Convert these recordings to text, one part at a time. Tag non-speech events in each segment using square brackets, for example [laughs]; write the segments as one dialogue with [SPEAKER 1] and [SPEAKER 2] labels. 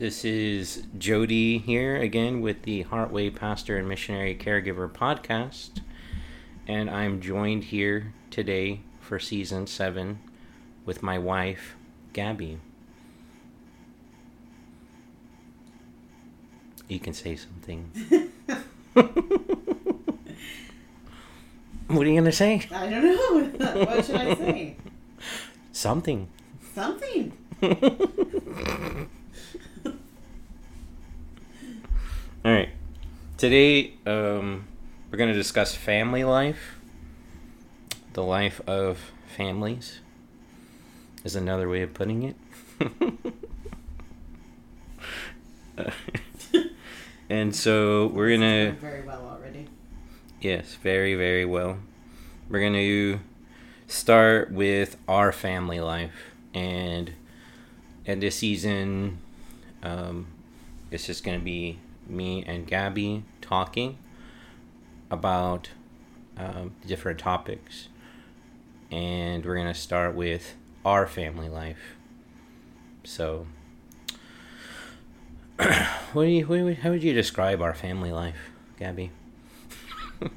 [SPEAKER 1] This is Jodie here again with the Heartway Pastor and Missionary Caregiver podcast. And I'm joined here today for season seven with my wife, Gabby. You can say something. [laughs] what are you going to say?
[SPEAKER 2] I don't know. [laughs] what should I say?
[SPEAKER 1] Something.
[SPEAKER 2] Something. [laughs]
[SPEAKER 1] All right. Today, um, we're going to discuss family life. The life of families is another way of putting it. [laughs] and so we're going to.
[SPEAKER 2] Very well already.
[SPEAKER 1] Yes, very, very well. We're going to start with our family life. And in this season, um, it's just going to be me and Gabby talking about um, different topics. And we're going to start with our family life. So, [clears throat] what do you, what, do you- how would you describe our family life, Gabby? [laughs]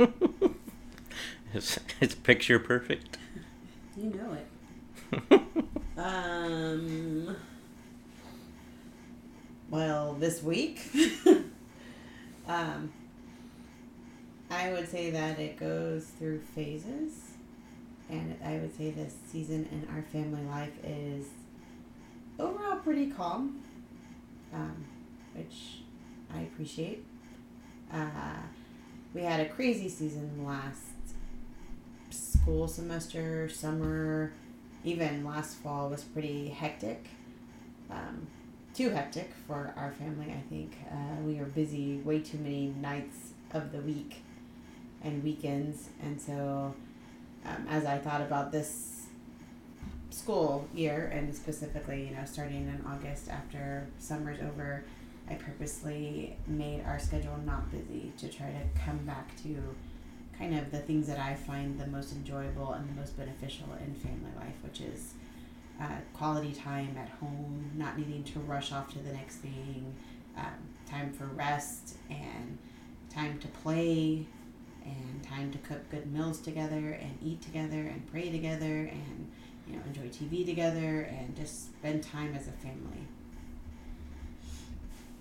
[SPEAKER 1] it's, it's picture perfect.
[SPEAKER 2] You know it. [laughs] Um. Well, this week, [laughs] um, I would say that it goes through phases, and I would say this season in our family life is overall pretty calm, um, which I appreciate. Uh, we had a crazy season last school semester, summer, even last fall was pretty hectic. Um, too hectic for our family, I think. Uh, we are busy way too many nights of the week and weekends. And so, um, as I thought about this school year, and specifically, you know, starting in August after summer's over, I purposely made our schedule not busy to try to come back to kind of the things that I find the most enjoyable and the most beneficial in family life, which is uh, quality time at home, not needing to rush off to the next thing, um, time for rest, and time to play, and time to cook good meals together, and eat together, and pray together, and you know enjoy TV together, and just spend time as a family.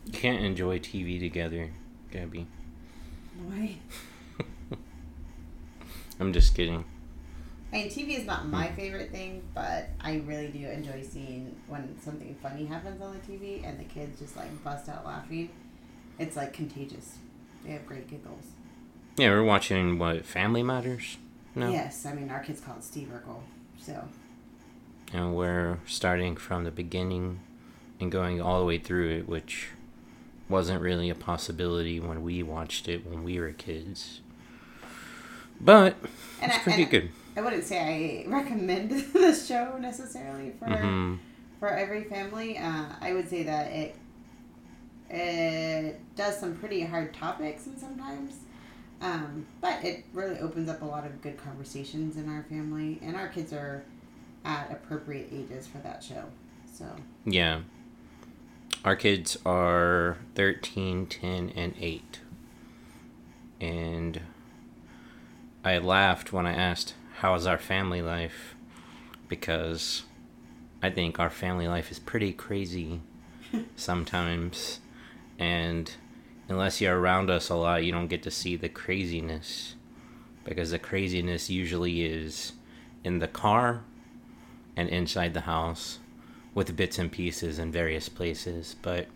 [SPEAKER 1] You can't enjoy TV together, Gabby.
[SPEAKER 2] Why? [laughs]
[SPEAKER 1] I'm just kidding.
[SPEAKER 2] I mean, TV is not hmm. my favorite thing, but I really do enjoy seeing when something funny happens on the TV and the kids just like bust out laughing. It's like contagious. They have great giggles.
[SPEAKER 1] Yeah, we're watching what Family Matters No.
[SPEAKER 2] Yes, I mean our kids call it Steve Urkel. So
[SPEAKER 1] and we're starting from the beginning and going all the way through it, which wasn't really a possibility when we watched it when we were kids. But
[SPEAKER 2] and
[SPEAKER 1] it's
[SPEAKER 2] I,
[SPEAKER 1] pretty good.
[SPEAKER 2] I wouldn't say I recommend [laughs] this show necessarily for
[SPEAKER 1] hmm
[SPEAKER 2] for every family. Uh, I would say that it it does some pretty hard topics and sometimes, um, but it really opens up a lot of good conversations in our family, and our kids are at appropriate ages for that show. So
[SPEAKER 1] Yeah. Our kids are 13, 10, and 8. And I laughed when I asked, How is our family life? Because I think our family life is pretty crazy [laughs] sometimes. And unless you're around us a lot, you don't get to see the craziness. Because the craziness usually is in the car and inside the house with bits and pieces in various places, but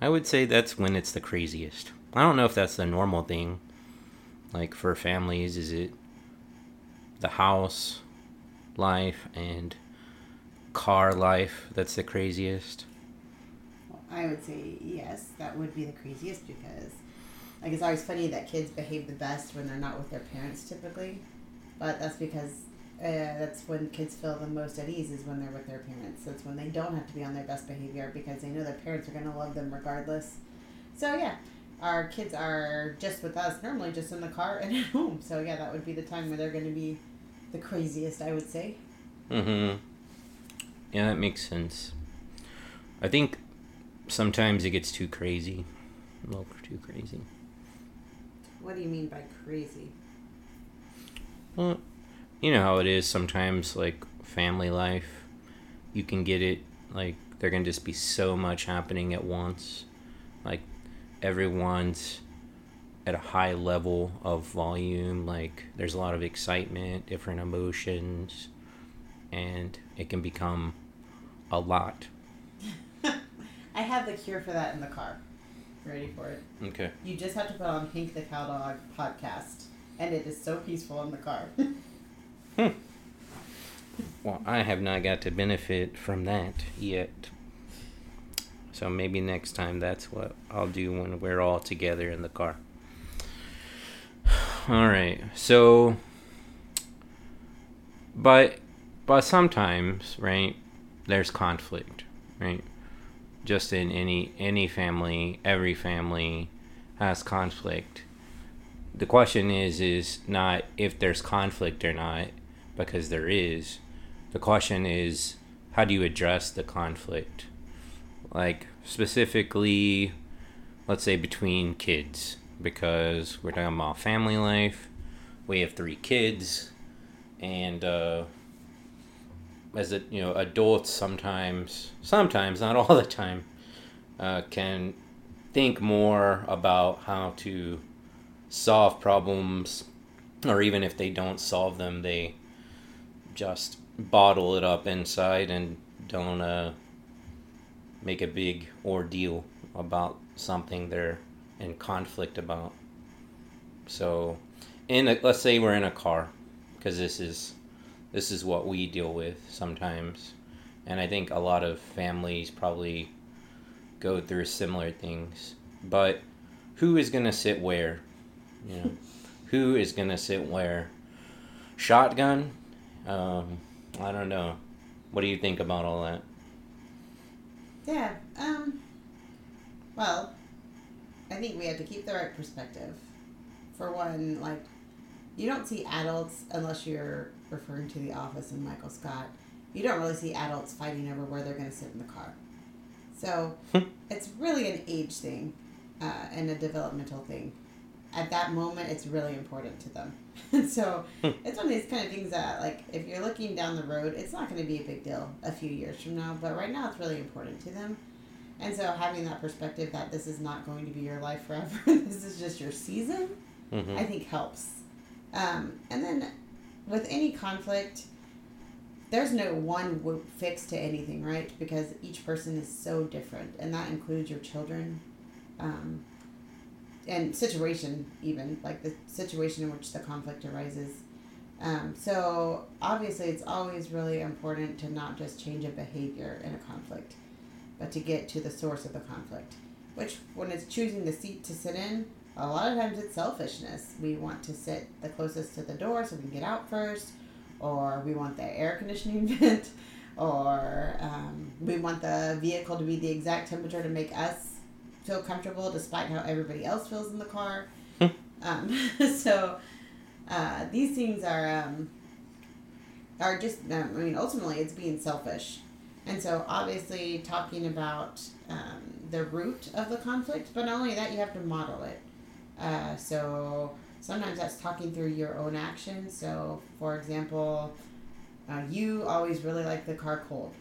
[SPEAKER 1] I would say that's when it's the craziest. I don't know if that's the normal thing. Like for families, is it the house life and car life that's the craziest?
[SPEAKER 2] I would say yes, that would be the craziest because, like, it's always funny that kids behave the best when they're not with their parents typically, but that's because uh, that's when kids feel the most at ease is when they're with their parents. That's when they don't have to be on their best behavior because they know their parents are going to love them regardless. So yeah, our kids are just with us normally, just in the car and [laughs] at home. So yeah, that would be the time where they're going to be the craziest, I would say.
[SPEAKER 1] Mm-hmm. Yeah, that makes sense. I think sometimes it gets too crazy. A little too crazy.
[SPEAKER 2] What do you mean by crazy?
[SPEAKER 1] Well, you know how it is sometimes, like family life. You can get it, like, there can just be so much happening at once. Like, everyone's at a high level of volume. Like, there's a lot of excitement, different emotions, and it can become a lot. [laughs]
[SPEAKER 2] I have the cure for that in the car. Ready for it?
[SPEAKER 1] Okay.
[SPEAKER 2] You just have to put on Hank the Cowdog podcast, and it is so peaceful in the car. [laughs]
[SPEAKER 1] Well, I have not got to benefit from that yet. So maybe next time that's what I'll do when we're all together in the car. All right. So but but sometimes, right? There's conflict, right? Just in any any family, every family has conflict. The question is is not if there's conflict or not because there is. The question is how do you address the conflict? Like specifically let's say between kids because we're talking about family life. We have three kids and uh as a you know adults sometimes sometimes not all the time uh, can think more about how to solve problems or even if they don't solve them they just bottle it up inside and don't uh, make a big ordeal about something they're in conflict about. So in a, let's say we're in a car because this is this is what we deal with sometimes. And i think a lot of families probably go through similar things. But who is to sit where? You know who is to sit where? Shotgun? Um, i don't know. What do you think about all that?
[SPEAKER 2] Yeah. Um. Well, I think we have to keep the right perspective. For one, like, you don't see adults unless you're referring to The Office and Michael Scott. You don't really see adults fighting over where they're going to sit in the car. So it's really an age thing uh, and a developmental thing. At that moment, it's really important to them. And [laughs] so it's one of these kind of things that, like, if you're looking down the road, it's not going to be a big deal a few years from now. But right now, it's really important to them. And so having that perspective that this is not going to be your life forever, [laughs] this is just your season,
[SPEAKER 1] mm-hmm.
[SPEAKER 2] I think helps. Um, and then with any conflict, there's no one fix to anything, right? Because each person is so different, and that includes your children, um, and situation even like the situation in which the conflict arises. Um, so obviously, it's always really important to not just change a behavior in a conflict, but to get to the source of the conflict. Which, when it's choosing the seat to sit in, a lot of times it's selfishness. We want to sit the closest to the door so we can get out first, or we want the air conditioning [laughs] vent, or um, we want the vehicle to be the exact temperature to make us feel comfortable despite how everybody else feels in the car. um, [laughs] so uh, these things are um, are just I mean ultimately it's being selfish, and so obviously talking about um, the root of the conflict, but not only that you have to model it. Uh, so sometimes that's talking through your own actions. So for example, uh, you always really like the car cold.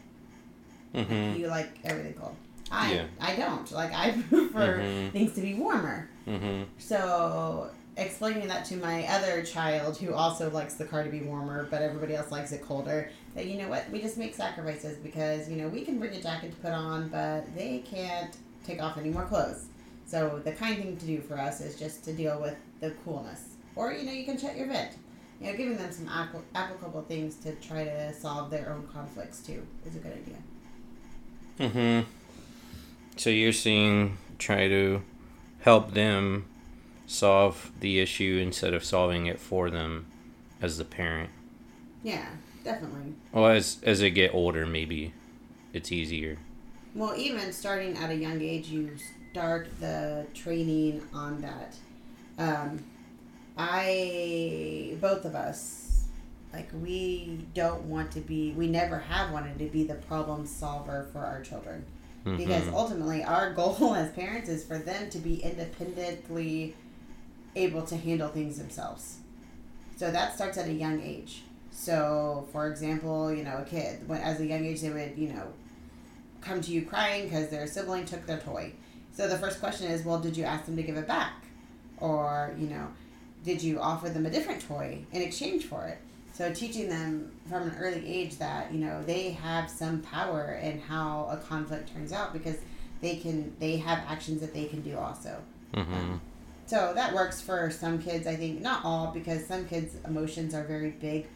[SPEAKER 1] Mm-hmm.
[SPEAKER 2] You like everything cold. I
[SPEAKER 1] Yeah.
[SPEAKER 2] I don't like I [laughs] prefer
[SPEAKER 1] Mhm.
[SPEAKER 2] things to be warmer.
[SPEAKER 1] Mm-hmm.
[SPEAKER 2] So explaining that to my other child who also likes the car to be warmer, but everybody else likes it colder, that you know what, we just make sacrifices because you know we can bring a jacket to put on, but they can't take off any more clothes. So the kind thing to do for us is just to deal with the coolness, or you know you can shut your vent. You know, giving them some applicable things to try to solve their own conflicts too is a good idea.
[SPEAKER 1] Mm-hmm. So you're seeing try to help them solve the issue instead of solving it for them as the parent.
[SPEAKER 2] Yeah, definitely.
[SPEAKER 1] Well, as as they get older, maybe it's easier.
[SPEAKER 2] Well, even starting at a young age, you start the training on that. Um, I, both of us, like, we don't want to be, we never have wanted to be the problem solver for our children. because
[SPEAKER 1] Mhm.
[SPEAKER 2] ultimately our [laughs] goal as parents is for them to be independently able to handle things themselves. So that starts at a young age. So, for example, you know, a kid, when as a young age, they would, you know, come to you crying because their sibling took their toy. So the first question is, well, did you ask them to give it back? Or, you know, did you offer them a different toy in exchange for it? So teaching them from an early age that, you know, they have some power in how a conflict turns out because they can they have actions that they can do also.
[SPEAKER 1] Mm-hmm.
[SPEAKER 2] So that works for some kids, I think. Not all, because some kids' emotions are very big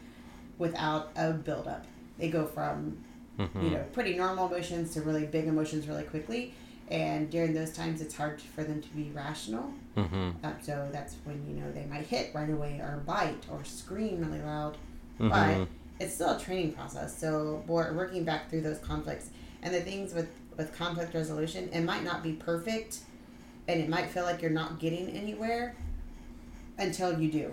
[SPEAKER 2] without a buildup. They go from,
[SPEAKER 1] Mm-hmm.
[SPEAKER 2] you know, pretty normal emotions to really big emotions really quickly. And during those times, it's hard for them to be rational.
[SPEAKER 1] Mm-hmm.
[SPEAKER 2] Uh, so that's when, you know, they might hit right away or bite or scream really loud.
[SPEAKER 1] Mm-hmm.
[SPEAKER 2] But it's still a training process. So we're working back through those conflicts. And the things with, with conflict resolution, it might not be perfect and it might feel like you're not getting anywhere until you do.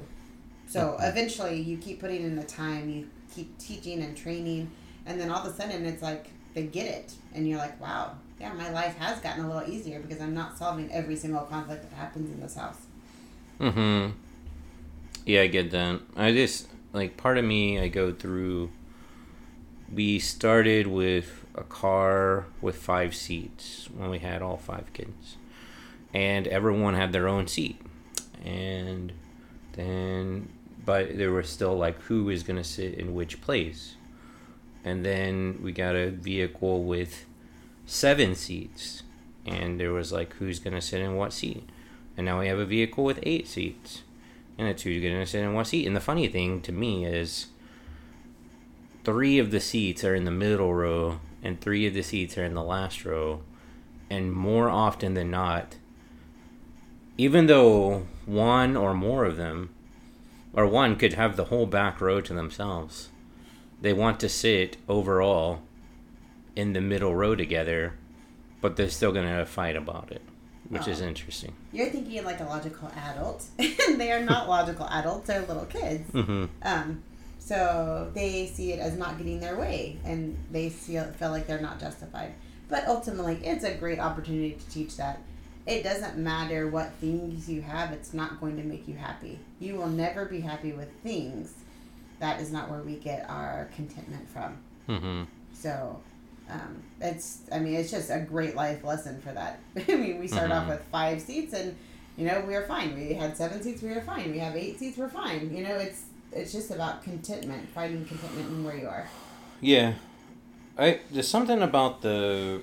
[SPEAKER 2] So eventually you keep putting in the time, you keep teaching and training, and then all of a sudden it's like they get it. And you're like, wow, yeah, my life has gotten a little easier because I'm not solving every single conflict that happens in this house.
[SPEAKER 1] Mm-hmm. Yeah, I get that. I just like part of me. I go through. We started with a car with five seats when we had all five kids, and everyone had their own seat, and then but there was still like who is gonna sit in which place, and then we got a vehicle with seven seats, and there was like who's gonna sit in what seat. And now we have a vehicle with eight seats. And it's who's going to sit in what seat. And the funny thing to me is three of the seats are in the middle row, and three of the seats are in the last row. And more often than not, even though one or more of them, or one could have the whole back row to themselves, they want to sit overall in the middle row together, but they're still going to fight about it, which is
[SPEAKER 2] Oh.
[SPEAKER 1] interesting.
[SPEAKER 2] You're thinking like a logical adult, [laughs] and they are not [laughs] logical adults, they're little kids.
[SPEAKER 1] Mm-hmm.
[SPEAKER 2] Um, so they see it as not getting their way, and they feel feel like they're not justified. But ultimately, it's a great opportunity to teach that it doesn't matter what things you have; it's not going to make you happy. You will never be happy with things. That is not where we get our contentment from.
[SPEAKER 1] Mm-hmm.
[SPEAKER 2] So. Um, it's, I mean, it's just a great life lesson for that. [laughs] I mean, we start off
[SPEAKER 1] Mhm.
[SPEAKER 2] with five seats and, you know, we are fine. We had seven seats, we are fine. We have eight seats, we're fine. You know, it's, it's just about contentment, finding contentment in where you are.
[SPEAKER 1] Yeah, I there's something about the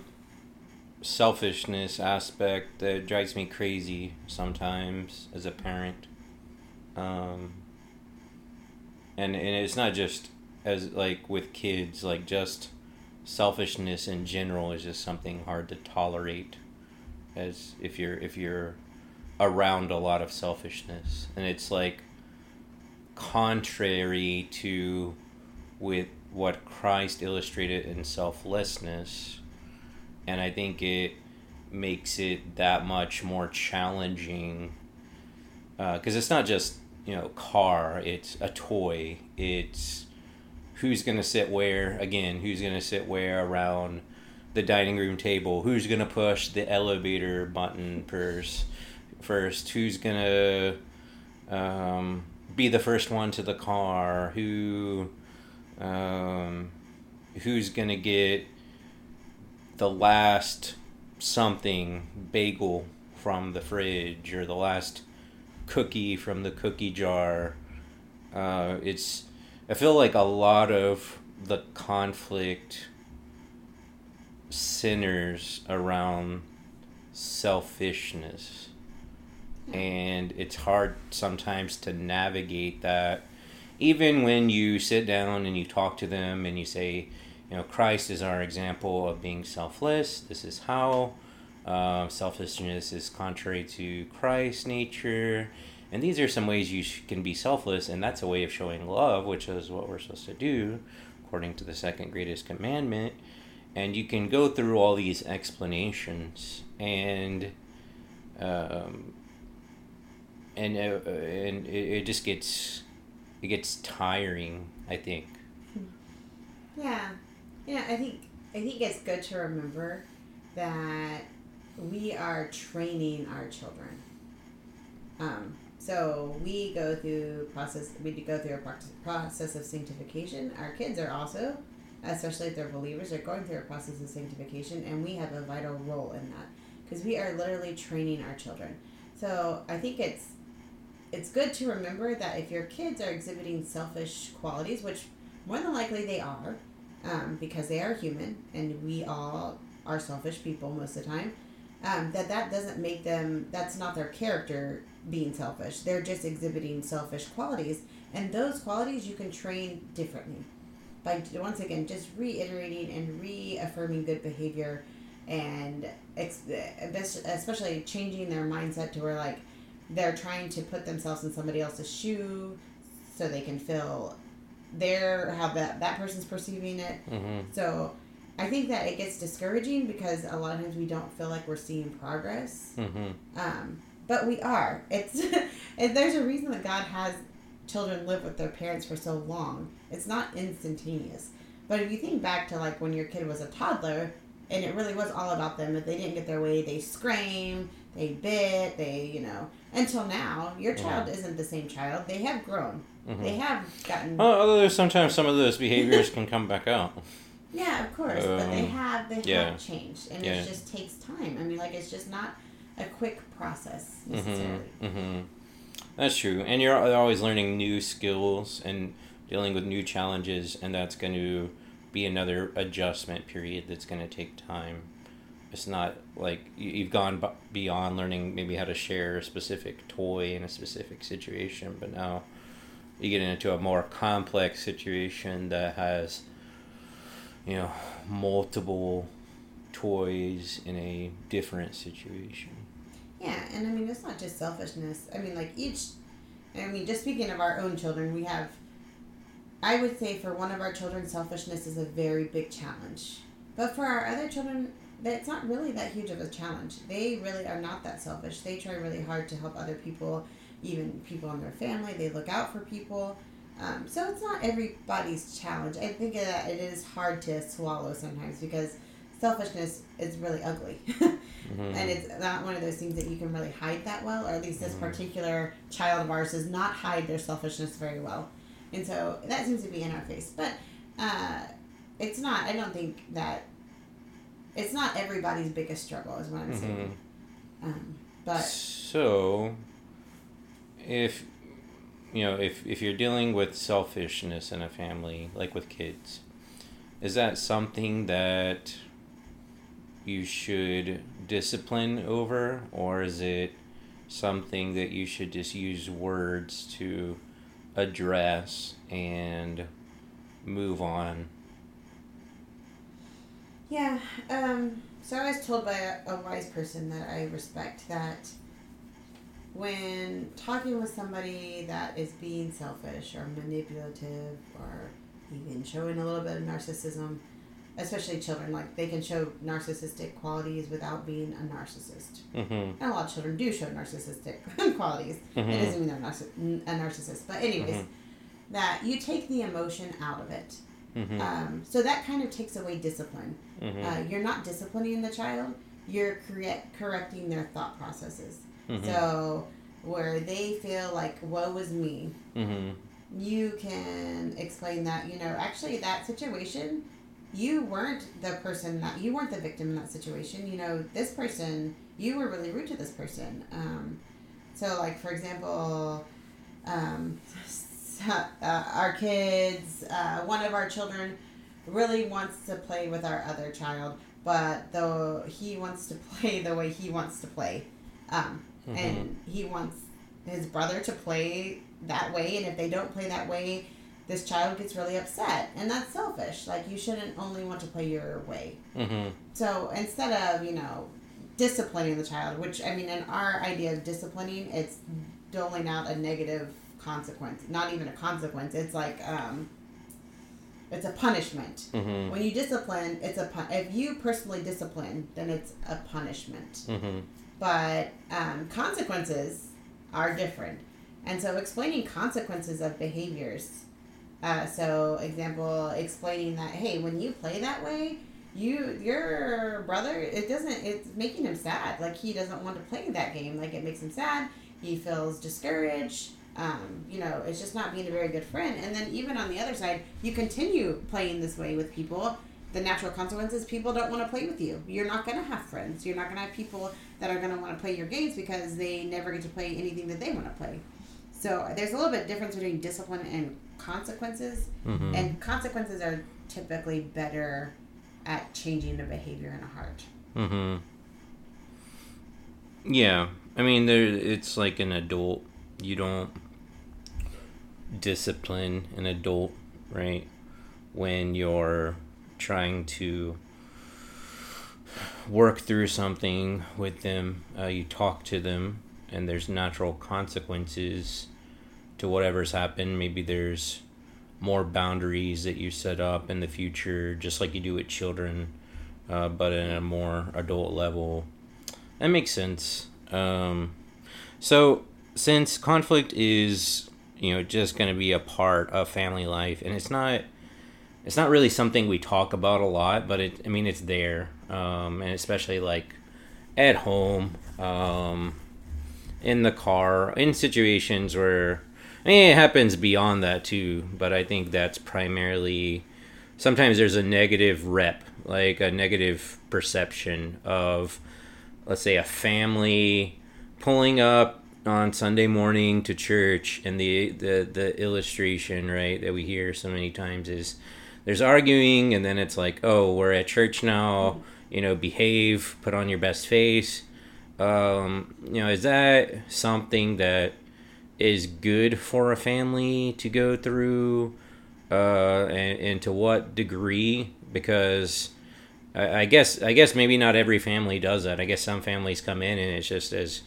[SPEAKER 1] selfishness aspect that drives me crazy sometimes as a parent. Um, and and it's not just as like with kids, like just selfishness in general is just something hard to tolerate as if you're if you're around a lot of selfishness and it's like contrary to with what Christ illustrated in selflessness, and I think it makes it that much more challenging because it's not just you know car; it's a toy. It's who's gonna sit where again? Who's gonna sit where around the dining room table? Who's gonna push the elevator button first? First, who's gonna um, be the first one to the car? Who um, who's gonna get the last something bagel from the fridge or the last cookie from the cookie jar uh, it's i feel like a lot of the conflict centers around selfishness. And it's hard sometimes to navigate that. Even when you sit down and you talk to them and you say, you know, Christ is our example of being selfless. This is how uh, selfishness is contrary to Christ's nature. And these are some ways you sh- can be selfless, and that's a way of showing love, which is what we're supposed to do, according to the second greatest commandment. And you can go through all these explanations, and um, and uh, and it, it just gets it gets tiring. I think.
[SPEAKER 2] Yeah, yeah. I think I think it's good to remember that we are training our children. Um, so we go through process. We go through a process of sanctification. Our kids are also, especially if they're believers, are going through a process of sanctification, and we have a vital role in that because we are literally training our children. So I think it's it's good to remember that if your kids are exhibiting selfish qualities, which more than likely they are, um, because they are human and we all are selfish people most of the time, um, that that doesn't make them. That's not their character being selfish. They're just exhibiting selfish qualities, and those qualities you can train differently by once again just reiterating and reaffirming good behavior and ex- especially changing their mindset to where like they're trying to put themselves in somebody else's shoe so they can feel their how that that person's perceiving it.
[SPEAKER 1] Mm-hmm.
[SPEAKER 2] so i think that it gets discouraging because a lot of times we don't feel like we're seeing progress.
[SPEAKER 1] Mm-hmm.
[SPEAKER 2] um, but we are. It's [laughs] and there's a reason that god has children live with their parents for so long. It's not instantaneous. But if you think back to like when your kid was a toddler and it really was all about them if they didn't get their way they screamed they bit they you know until now your child isn't the same child they have grown
[SPEAKER 1] Mm-hmm.
[SPEAKER 2] they have gotten
[SPEAKER 1] Well, although sometimes some of those behaviors can come back out.
[SPEAKER 2] yeah of course but they
[SPEAKER 1] Um,
[SPEAKER 2] have they
[SPEAKER 1] yeah.
[SPEAKER 2] have changed and
[SPEAKER 1] Yeah.
[SPEAKER 2] it just takes time i mean like it's just not a quick process necessarily
[SPEAKER 1] Mm-hmm. Mm-hmm. That's true, and you're always learning new skills and dealing with new challenges, and that's going to be another adjustment period that's going to take time. It's not like you- you've gone beyond learning maybe how to share a specific toy in a specific situation, but now you get into a more complex situation that has, you know, multiple toys in a different situation.
[SPEAKER 2] Yeah, and I mean it's not just selfishness. I mean like each I mean just speaking of our own children, we have I would say for one of our children selfishness is a very big challenge. But for our other children it's not really that huge of a challenge. They really are not that selfish. They try really hard to help other people, even people in their family. They look out for people. Um, so it's not everybody's challenge. I think that it is hard to swallow sometimes because selfishness is really ugly. [laughs]
[SPEAKER 1] Mhm.
[SPEAKER 2] and it's not one of those things that you can really hide that well or at least this
[SPEAKER 1] Mhm.
[SPEAKER 2] particular child of ours does not hide their selfishness very well and so that seems to be in our face. But uh, it's not i don't think that it's not everybody's biggest struggle is what i'm
[SPEAKER 1] Mhm.
[SPEAKER 2] saying um, but
[SPEAKER 1] so if you know if if you're dealing with selfishness in a family like with kids is that something that you should discipline over? Or is it something that you should just use words to address and move on
[SPEAKER 2] Yeah. Um, so I was told by a, a wise person that I respect that when talking with somebody that is being selfish or manipulative or even showing a little bit of narcissism, especially children, like they can show narcissistic qualities without being a narcissist.
[SPEAKER 1] mm-hmm.
[SPEAKER 2] And a lot of children do show narcissistic [laughs] qualities. It
[SPEAKER 1] Mhm.
[SPEAKER 2] doesn't mean they're narciss- a narcissist. But, anyways,
[SPEAKER 1] Mhm.
[SPEAKER 2] that you take the emotion out of it.
[SPEAKER 1] Mm-hmm.
[SPEAKER 2] Um, so that kind of takes away discipline.
[SPEAKER 1] Mm-hmm.
[SPEAKER 2] Uh, you're not disciplining the child, you're correct, correcting their thought processes.
[SPEAKER 1] Mhm.
[SPEAKER 2] So, where they feel like, woe is me,
[SPEAKER 1] mm-hmm.
[SPEAKER 2] you can explain that, you know, actually, that situation, you weren't the person that, you weren't the victim in that situation. You know, this person, you were really rude to this person. Um, so, like, for example, um, [laughs] uh, our kids, uh, one of our children really wants to play with our other child, but though he wants to [laughs] play the way he wants to play. Um,
[SPEAKER 1] Mm-hmm.
[SPEAKER 2] and he wants his brother to play that way and if they don't play that way this child gets really upset and that's selfish like you shouldn't only want to play your way
[SPEAKER 1] Mm-hmm.
[SPEAKER 2] so instead of you know disciplining the child which i mean in our idea of disciplining it's doling out a negative consequence not even a consequence it's like um it's a punishment
[SPEAKER 1] Mm-hmm.
[SPEAKER 2] when you discipline it's a pun- if you personally discipline then it's a punishment
[SPEAKER 1] Mm-hmm.
[SPEAKER 2] but um, consequences are different. And so explaining consequences of behaviors. Uh, so, example, explaining that, hey, when you play that way, you your brother it doesn't it's making him sad. Like he doesn't want to play that game. Like it makes him sad. He feels discouraged. Um, you know it's just not being a very good friend. And then even on the other side you continue playing this way with people. The natural consequences people don't want to play with you. You're not to have friends. You're not to have people that are to want to play your games because they never get to play anything that they want to play. So there's a little bit difference between discipline and consequences
[SPEAKER 1] Mhm.
[SPEAKER 2] and consequences are typically better at changing the behavior in a heart
[SPEAKER 1] Mm-hmm. Yeah, I mean, there. It's like an adult. You don't discipline an adult, right? When you're trying to work through something with them, uh, you talk to them, and there's natural consequences to whatever's happened. Maybe there's more boundaries that you set up in the future, just like you do with children uh, but in a more adult level. That makes sense. Um, so, since conflict is, you know, just going to be a part of family life, and it's not, it's not really something we talk about a lot, but it, I mean, it's there, um, and especially like at home, um, in the car, in situations where, I mean, it happens beyond that too, but I think that's primarily sometimes there's a negative rep, like a negative perception of, let's say, a family pulling up on Sunday morning to church, and the the the illustration right that we hear so many times is there's arguing, and then it's like, oh, we're at church now, you know, behave, put on your best face. Um, you know, is that something that is good for a family to go through? uh, and, and to what degree? Because I, I guess I guess maybe not every family does that. I guess some families come in and it's just as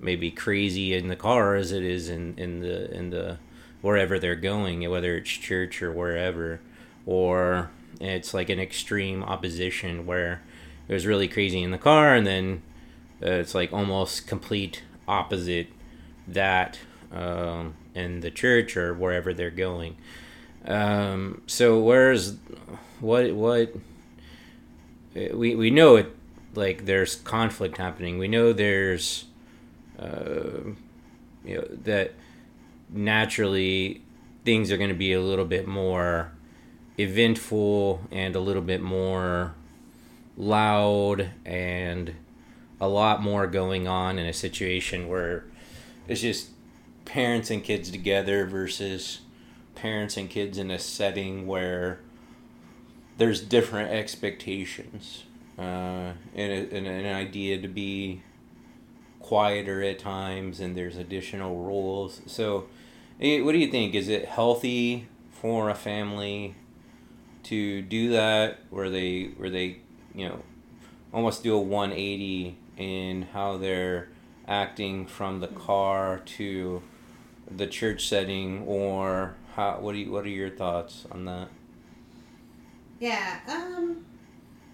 [SPEAKER 1] maybe crazy in the car as it is in, in the in the wherever they're going, whether it's church or wherever, or it's like an extreme opposition where it was really crazy in the car and then uh, it's like almost complete opposite that um, in the church or wherever they're going. Um, so where's what what we we know it like there's conflict happening. We know there's uh, you know that naturally things are going to be a little bit more eventful and a little bit more loud and a lot more going on in a situation where it's just parents and kids together versus parents and kids in a setting where there's different expectations uh, and, a, and an idea to be quieter at times and there's additional rules. So eh, what do you think? Is it healthy for a family to do that where they where they you know almost do a 180 in how they're acting from the car to the church setting or how what do you what are your thoughts on that
[SPEAKER 2] Yeah. Um.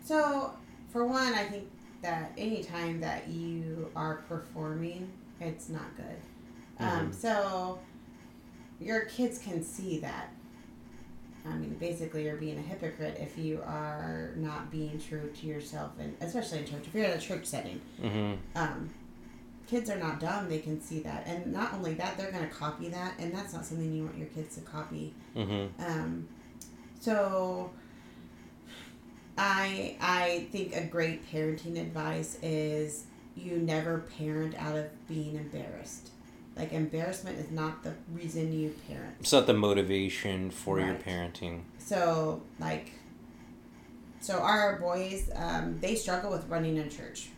[SPEAKER 2] So, for one, I think that anytime that you are performing, it's not good. Um.
[SPEAKER 1] Mhm.
[SPEAKER 2] So, your kids can see that. I mean, basically, you're being a hypocrite if you are not being true to yourself, and especially in church. If you're in a church setting,
[SPEAKER 1] mm-hmm
[SPEAKER 2] um, kids are not dumb; they can see that, and not only that, they're going to copy that, and that's not something you want your kids to copy.
[SPEAKER 1] mm-hmm
[SPEAKER 2] Um, so I I think a great parenting advice is you never parent out of being embarrassed. Like embarrassment is not the reason you parent.
[SPEAKER 1] it's not the motivation for your parenting
[SPEAKER 2] So like so our boys, um, they struggle with running in church.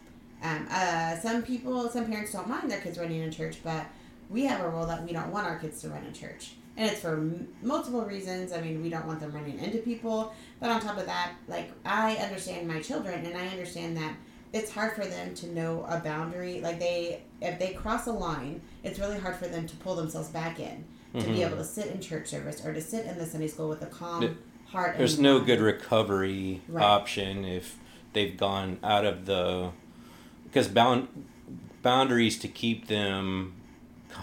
[SPEAKER 2] Um, uh, some people, some parents don't mind their kids running in church, but we have a rule that we don't want our kids to run in church. And it's for m- multiple reasons. I mean, we don't want them running into people. But on top of that, like, I understand my children and I understand that it's hard for them to know a boundary. Like, they, if they cross a line, it's really hard for them to pull themselves back in. To be
[SPEAKER 1] Mhm.
[SPEAKER 2] able to sit in church service or to sit in the Sunday school with a calm heart.
[SPEAKER 1] there's no
[SPEAKER 2] mind.
[SPEAKER 1] good recovery
[SPEAKER 2] Right.
[SPEAKER 1] option if they've gone out of the because bound boundaries to keep them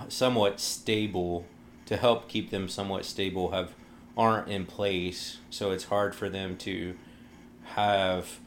[SPEAKER 1] somewhat stable to help keep them somewhat stable have aren't in place so it's hard for them to have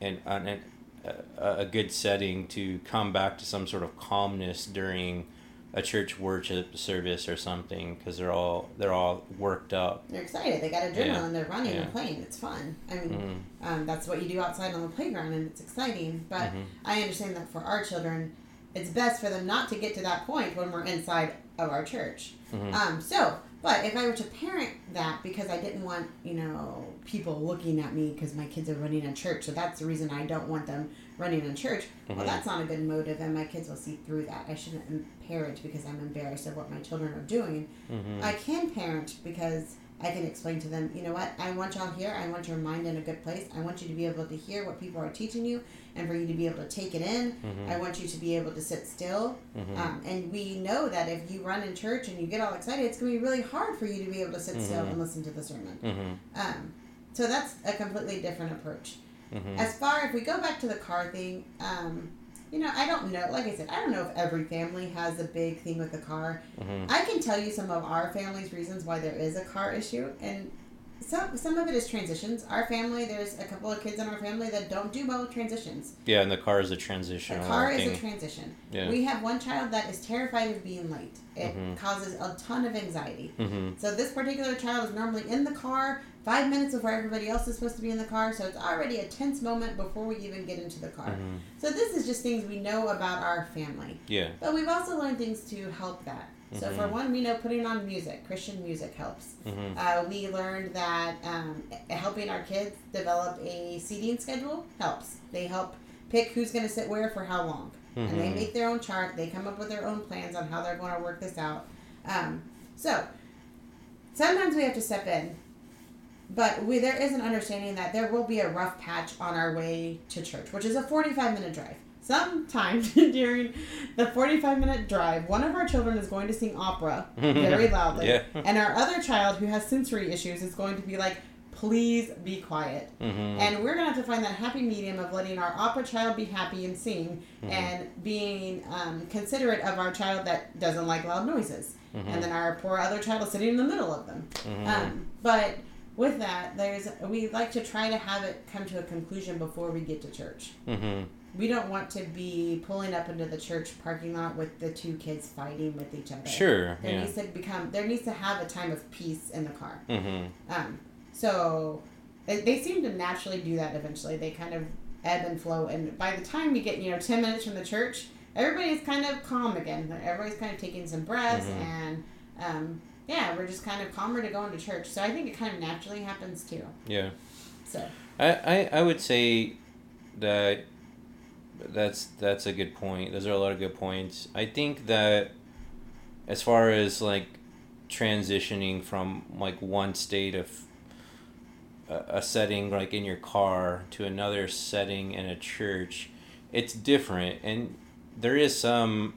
[SPEAKER 1] an, an, a, a good setting to come back to some sort of calmness during a church worship service or something because they're all they're all worked up.
[SPEAKER 2] They're excited. They got adrenaline.
[SPEAKER 1] Yeah.
[SPEAKER 2] They're running
[SPEAKER 1] Yeah.
[SPEAKER 2] and playing. It's fun. I mean,
[SPEAKER 1] Mhm.
[SPEAKER 2] um, that's what you do outside on the playground, and it's exciting. But
[SPEAKER 1] Mhm.
[SPEAKER 2] I understand that for our children, it's best for them not to get to that point when we're inside of our church.
[SPEAKER 1] Mhm.
[SPEAKER 2] Um, so, but if I were to parent that because I didn't want, you know, people looking at me because my kids are running a church, so that's the reason I don't want them running in church. Well,
[SPEAKER 1] Mhm.
[SPEAKER 2] that's not a good motive, and my kids will see through that. I shouldn't parent because I'm embarrassed of what my children are doing.
[SPEAKER 1] Mhm.
[SPEAKER 2] I can parent because I can explain to them, you know what, I want y'all here. I want your mind in a good place. I want you to be able to hear what people are teaching you and for you to be able to take it in.
[SPEAKER 1] Mhm.
[SPEAKER 2] I want you to be able to sit still.
[SPEAKER 1] Mhm.
[SPEAKER 2] Um, and we know that if you run in church and you get all excited, it's going to be really hard for you to be able to sit still
[SPEAKER 1] Mhm.
[SPEAKER 2] and listen to the sermon.
[SPEAKER 1] Mhm.
[SPEAKER 2] Um, so that's a completely different approach.
[SPEAKER 1] Mhm.
[SPEAKER 2] As far if we go back to the car thing, um, you know, I don't know. Like I said, I don't know if every family has a big thing with the car.
[SPEAKER 1] Mhm.
[SPEAKER 2] I can tell you some of our family's reasons why there is a car issue, and some some of it is transitions. Our family, there's a couple of kids in our family that don't do well with transitions.
[SPEAKER 1] Yeah, and the car is a
[SPEAKER 2] transition.
[SPEAKER 1] transitional
[SPEAKER 2] car is a transition.
[SPEAKER 1] yeah.
[SPEAKER 2] We have one child that is terrified of being late. It
[SPEAKER 1] Mhm.
[SPEAKER 2] causes a ton of anxiety.
[SPEAKER 1] mhm.
[SPEAKER 2] So this particular child is normally in the car five minutes before everybody else is supposed to be in the car. So it's already a tense moment before we even get into the car.
[SPEAKER 1] Mhm.
[SPEAKER 2] So this is just things we know about our family.
[SPEAKER 1] Yeah.
[SPEAKER 2] But we've also learned things to help that. So for
[SPEAKER 1] Mhm.
[SPEAKER 2] one, we know putting on music, Christian music helps.
[SPEAKER 1] Mhm.
[SPEAKER 2] Uh, we learned that um, helping our kids develop a seating schedule helps. They help pick who's going to sit where for how long. And they
[SPEAKER 1] Mhm.
[SPEAKER 2] make their own chart. They come up with their own plans on how they're going to work this out. Um, so sometimes we have to step in, but we, there is an understanding that there will be a rough patch on our way to church, which is a 45 minute drive. Sometime [laughs] during the 45 minute drive, one of our children is going to sing opera [laughs] very loudly.
[SPEAKER 1] Yeah.
[SPEAKER 2] And our other child who has sensory issues is going to be like, please be quiet.
[SPEAKER 1] Mhm.
[SPEAKER 2] And we're going to have to find that happy medium of letting our opera child be happy and sing
[SPEAKER 1] Mhm.
[SPEAKER 2] and being um, considerate of our child that doesn't like loud noises.
[SPEAKER 1] Mhm.
[SPEAKER 2] And then our poor other child is sitting in the middle of them.
[SPEAKER 1] Mhm.
[SPEAKER 2] Um, but with that, there's we like to try to have it come to a conclusion before we get to church. We don't want to be pulling up into the church parking lot with the two kids fighting with each other.
[SPEAKER 1] Sure.
[SPEAKER 2] There
[SPEAKER 1] Yeah.
[SPEAKER 2] needs to become there needs to have a time of peace in the car.
[SPEAKER 1] Mhm.
[SPEAKER 2] Um, so they, they seem to naturally do that eventually. They kind of ebb and flow, and by the time you get you know ten minutes from the church, everybody's kind of calm again. Everybody's kind of taking some breaths,
[SPEAKER 1] Mhm.
[SPEAKER 2] and um, yeah, we're just kind of calmer to go into church. So I think it kind of naturally happens too.
[SPEAKER 1] Yeah.
[SPEAKER 2] So
[SPEAKER 1] I, I, I would say that that's that's a good point. Those are a lot of good points. I think that as far as like transitioning from like one state of a, setting like in your car to another setting in a church, it's different and there is some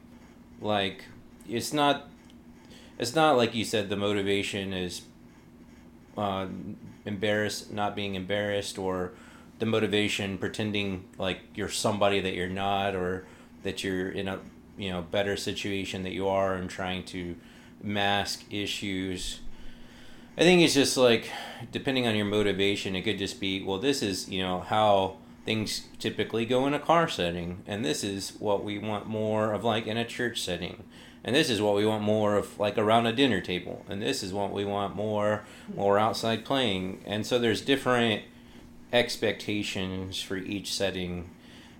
[SPEAKER 1] like it's not it's not like you said the motivation is uh, embarrassed not being embarrassed or the motivation pretending like you're somebody that you're not or that you're in a you know better situation that you are and trying to mask issues. I think it's just like depending on your motivation it could just be well this is you know how things typically go in a car setting and this is what we want more of like in a church setting and this is what we want more of like around a dinner table and this is what we want more or outside playing and so there's different expectations for each setting.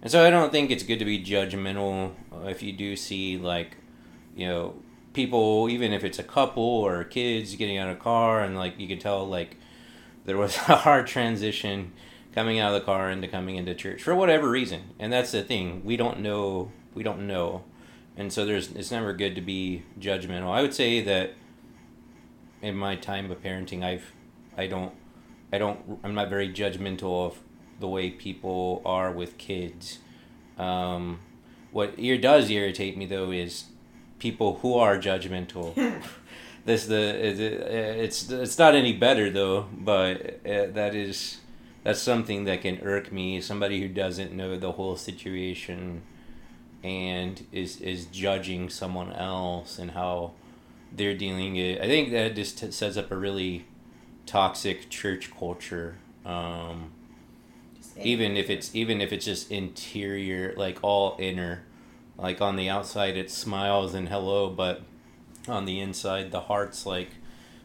[SPEAKER 1] And so i don't think it's good to be judgmental uh, if you do see like you know people even if it's a couple or kids getting out of a car and like you can tell like there was [laughs] a hard transition coming out of the car into coming into church for whatever reason. And that's the thing. We don't know. We don't know. And so there's it's never good to be judgmental. I would say that in my time of parenting i've i don't i don't i'm not very judgmental of the way people are with kids. Um, what ir- does irritate me though is people who are judgmental. [laughs] This the it's it's not any better though but uh, that is that's something that can irk me somebody who doesn't know the whole situation and is is judging someone else and how they're dealing. It i think that just t- sets up a really toxic church culture um, even if it's even if it's just interior like all inner. Like on the outside it smiles and hello but on the inside the heart's like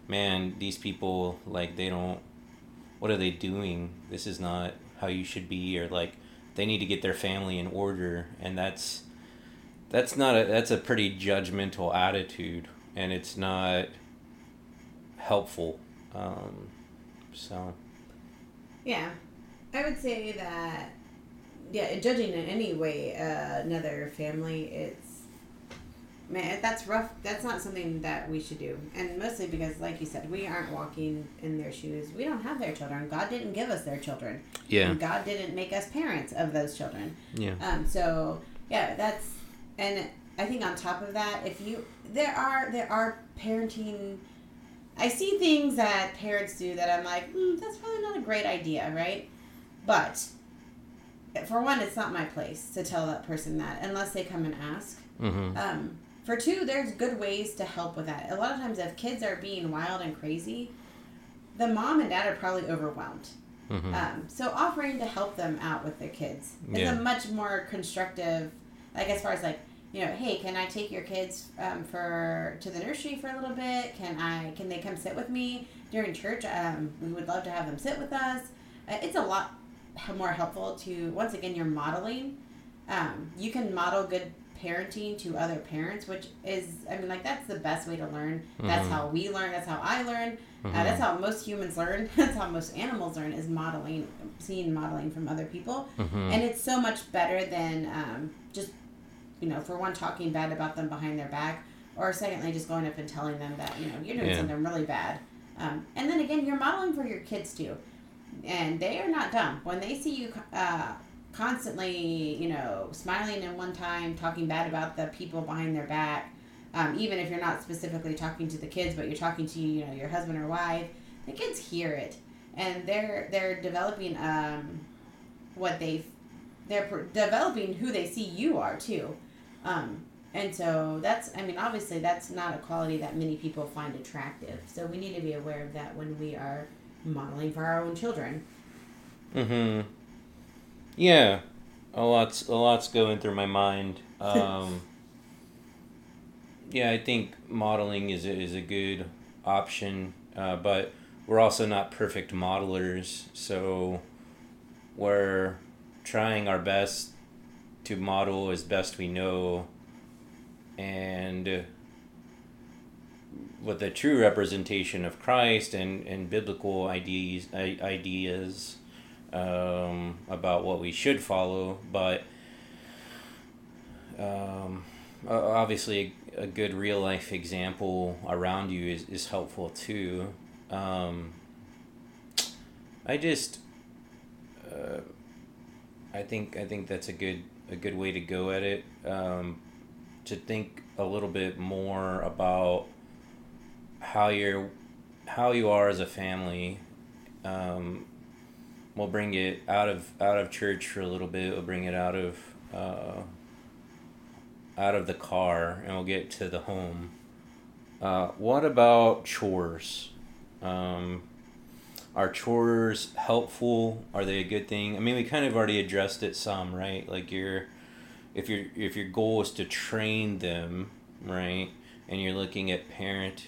[SPEAKER 1] man these people like they don't what are they doing? This is not how you should be or like they need to get their family in order and that's that's not a that's a pretty judgmental attitude and it's not helpful um, so
[SPEAKER 2] Yeah, I would say that. Yeah, judging in any way uh, another family, it's man, that's rough. That's not something that we should do, and mostly because, like you said, we aren't walking in their shoes. We don't have their children. God didn't give us their children.
[SPEAKER 1] yeah
[SPEAKER 2] And God didn't make us parents of those children.
[SPEAKER 1] yeah
[SPEAKER 2] Um, so yeah, that's and I think on top of that, if you there are there are parenting. I see things that parents do that I'm like, mm, that's probably not a great idea, right? But for one, it's not my place to tell that person that unless they come and ask.
[SPEAKER 1] mm-hmm.
[SPEAKER 2] Um, for two, there's good ways to help with that. A lot of times, if kids are being wild and crazy, the mom and dad are probably overwhelmed.
[SPEAKER 1] Mm-hmm.
[SPEAKER 2] Um, so offering to help them out with their kids is a much more constructive, like as far as like you know, hey, can I take your kids um, for to the nursery for a little bit? Can I? Can they come sit with me during church? Um, we would love to have them sit with us. Uh, it's a lot more helpful to once again you're modeling. Um, you can model good parenting to other parents, which is I mean like that's the best way to learn. That's
[SPEAKER 1] Mhm.
[SPEAKER 2] how we learn. That's how I learn. Uh,
[SPEAKER 1] Mhm.
[SPEAKER 2] that's how most humans learn. [laughs] That's how most animals learn is modeling, seeing modeling from other people,
[SPEAKER 1] Mhm.
[SPEAKER 2] and it's so much better than um, just, you know, for one talking bad about them behind their back, or secondly just going up and telling them that you know you're doing
[SPEAKER 1] Yeah.
[SPEAKER 2] something really bad, um, and then again you're modeling for your kids too, and they are not dumb when they see you. Uh, constantly you know smiling in one time talking bad about the people behind their back um, even if you're not specifically talking to the kids, but you're talking to you know your husband or wife, the kids hear it, and they're they're developing um, what they they're developing who they see you are too, um, and so that's I mean obviously that's not a quality that many people find attractive. So we need to be aware of that when we are modeling for our own children.
[SPEAKER 1] Mm-hmm. Yeah, a lot's a lot's going through my mind. Um, [laughs] yeah, I think modeling is a, is a good option, uh, but we're also not perfect modelers, so we're trying our best to model as best we know, and with a true representation of Christ and, and biblical ideas ideas um, about what we should follow, but um, obviously a, a good real life example around you is, is helpful too. Um, I just uh, I think I think that's a good a good way to go at it. Um, to think a little bit more about how you're how you are as a family um, we'll bring it out of out of church for a little bit we'll bring it out of uh, out of the car and we'll get to the home uh, what about chores um, are chores helpful? Are they a good thing? I mean we kind of already addressed it some right? Like you're if your if your goal is to train them right and you're looking at parent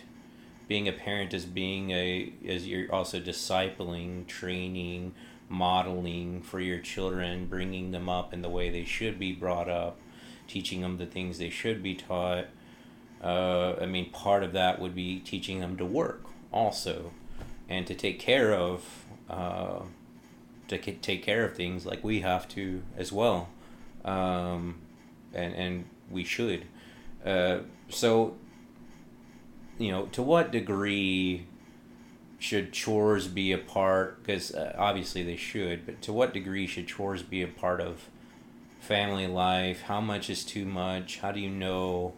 [SPEAKER 1] being a parent as being a as you're also discipling training modeling for your children bringing them up in the way they should be brought up teaching them the things they should be taught. Uh, i mean part of that would be teaching them to work also and to take care of uh, to take care of things like we have to as well um, and and we should. Uh, so, you know, to what degree should chores be a part? Because uh, obviously they should, but to what degree should chores be a part of family life? How much is too much? How do you know?